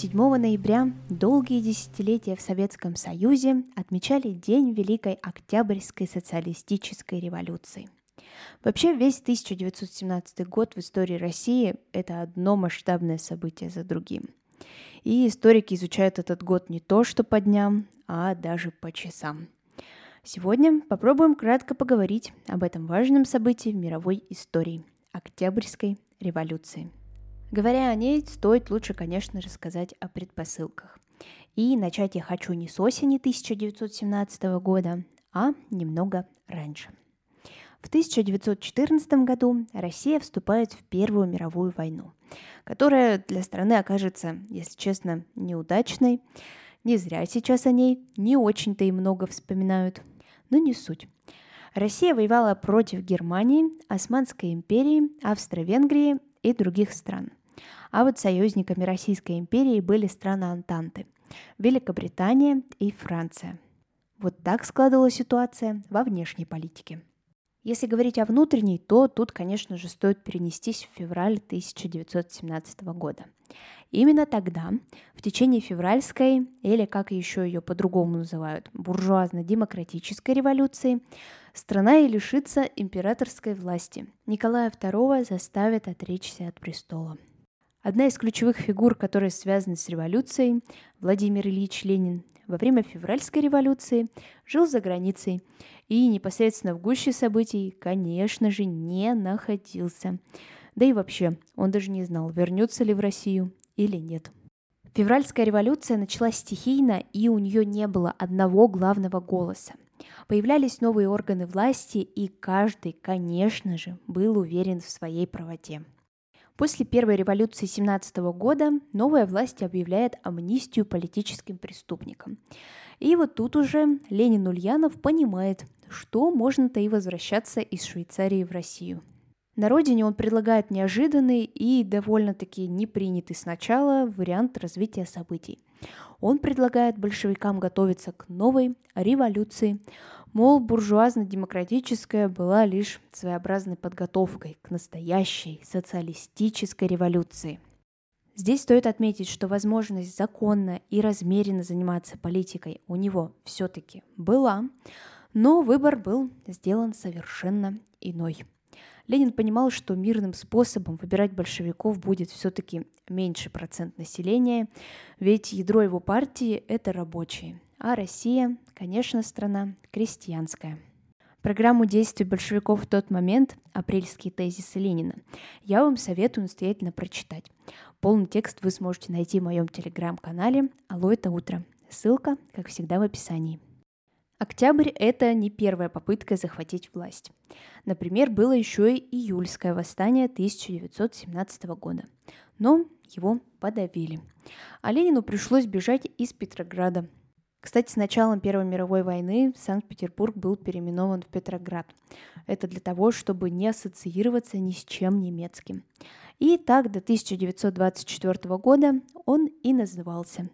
7 ноября долгие десятилетия в Советском Союзе отмечали День Великой Октябрьской социалистической революции. Вообще весь 1917 год в истории России – это одно масштабное событие за другим. И историки изучают этот год не то что по дням, а даже по часам. Сегодня попробуем кратко поговорить об этом важном событии в мировой истории – Октябрьской революции – Говоря о ней, стоит лучше, конечно, рассказать о предпосылках. И начать я хочу не с осени 1917 года, а немного раньше. В 1914 году Россия вступает в Первую мировую войну, которая для страны окажется, если честно, неудачной. Не зря сейчас о ней не очень-то и много вспоминают, но не суть. Россия воевала против Германии, Османской империи, Австро-Венгрии и других стран – а вот союзниками Российской империи были страны Антанты – Великобритания и Франция. Вот так складывалась ситуация во внешней политике. Если говорить о внутренней, то тут, конечно же, стоит перенестись в февраль 1917 года. Именно тогда, в течение февральской, или как еще ее по-другому называют, буржуазно-демократической революции, страна и лишится императорской власти. Николая II заставят отречься от престола – Одна из ключевых фигур, которые связаны с революцией, Владимир Ильич Ленин, во время февральской революции жил за границей и непосредственно в гуще событий, конечно же, не находился. Да и вообще, он даже не знал, вернется ли в Россию или нет. Февральская революция началась стихийно, и у нее не было одного главного голоса. Появлялись новые органы власти, и каждый, конечно же, был уверен в своей правоте. После первой революции 17 года новая власть объявляет амнистию политическим преступникам. И вот тут уже Ленин Ульянов понимает, что можно-то и возвращаться из Швейцарии в Россию. На родине он предлагает неожиданный и довольно-таки непринятый сначала вариант развития событий. Он предлагает большевикам готовиться к новой революции, Мол, буржуазно-демократическая была лишь своеобразной подготовкой к настоящей социалистической революции. Здесь стоит отметить, что возможность законно и размеренно заниматься политикой у него все-таки была, но выбор был сделан совершенно иной. Ленин понимал, что мирным способом выбирать большевиков будет все-таки меньше процент населения, ведь ядро его партии – это рабочие, а Россия, конечно, страна крестьянская. Программу действий большевиков в тот момент, апрельские тезисы Ленина, я вам советую настоятельно прочитать. Полный текст вы сможете найти в моем телеграм-канале «Алло, это утро». Ссылка, как всегда, в описании. Октябрь – это не первая попытка захватить власть. Например, было еще и июльское восстание 1917 года. Но его подавили. А Ленину пришлось бежать из Петрограда, кстати, с началом Первой мировой войны Санкт-Петербург был переименован в Петроград. Это для того, чтобы не ассоциироваться ни с чем немецким. И так до 1924 года он и назывался,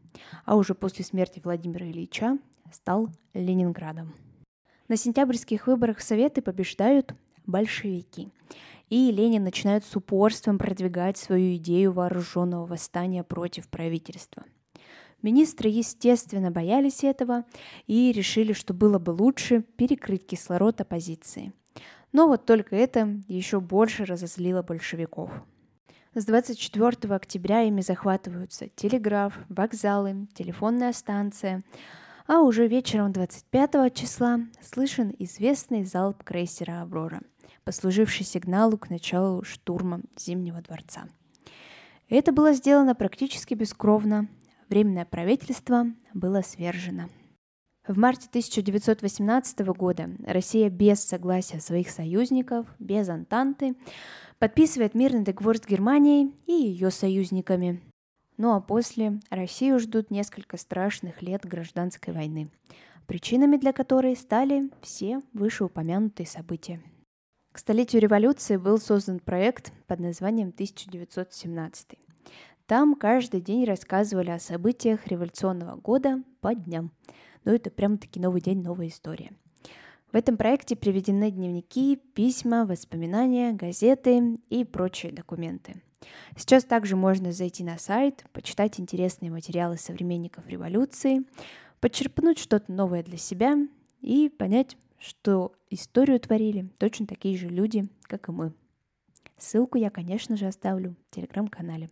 а уже после смерти Владимира Ильича стал Ленинградом. На сентябрьских выборах Советы побеждают большевики. И Ленин начинает с упорством продвигать свою идею вооруженного восстания против правительства – Министры, естественно, боялись этого и решили, что было бы лучше перекрыть кислород оппозиции. Но вот только это еще больше разозлило большевиков. С 24 октября ими захватываются телеграф, вокзалы, телефонная станция, а уже вечером 25 числа слышен известный залп крейсера «Аврора», послуживший сигналу к началу штурма Зимнего дворца. Это было сделано практически бескровно, Временное правительство было свержено. В марте 1918 года Россия без согласия своих союзников, без Антанты, подписывает мирный договор с Германией и ее союзниками. Ну а после Россию ждут несколько страшных лет гражданской войны, причинами для которой стали все вышеупомянутые события. К столетию революции был создан проект под названием 1917. Там каждый день рассказывали о событиях революционного года по дням – но это прям-таки новый день, новая история. В этом проекте приведены дневники, письма, воспоминания, газеты и прочие документы. Сейчас также можно зайти на сайт, почитать интересные материалы современников революции, подчерпнуть что-то новое для себя и понять, что историю творили точно такие же люди, как и мы. Ссылку я, конечно же, оставлю в телеграм-канале.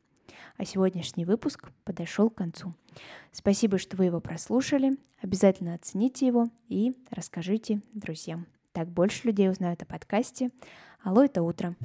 А сегодняшний выпуск подошел к концу. Спасибо, что вы его прослушали. Обязательно оцените его и расскажите друзьям. Так больше людей узнают о подкасте. Алло, это утро.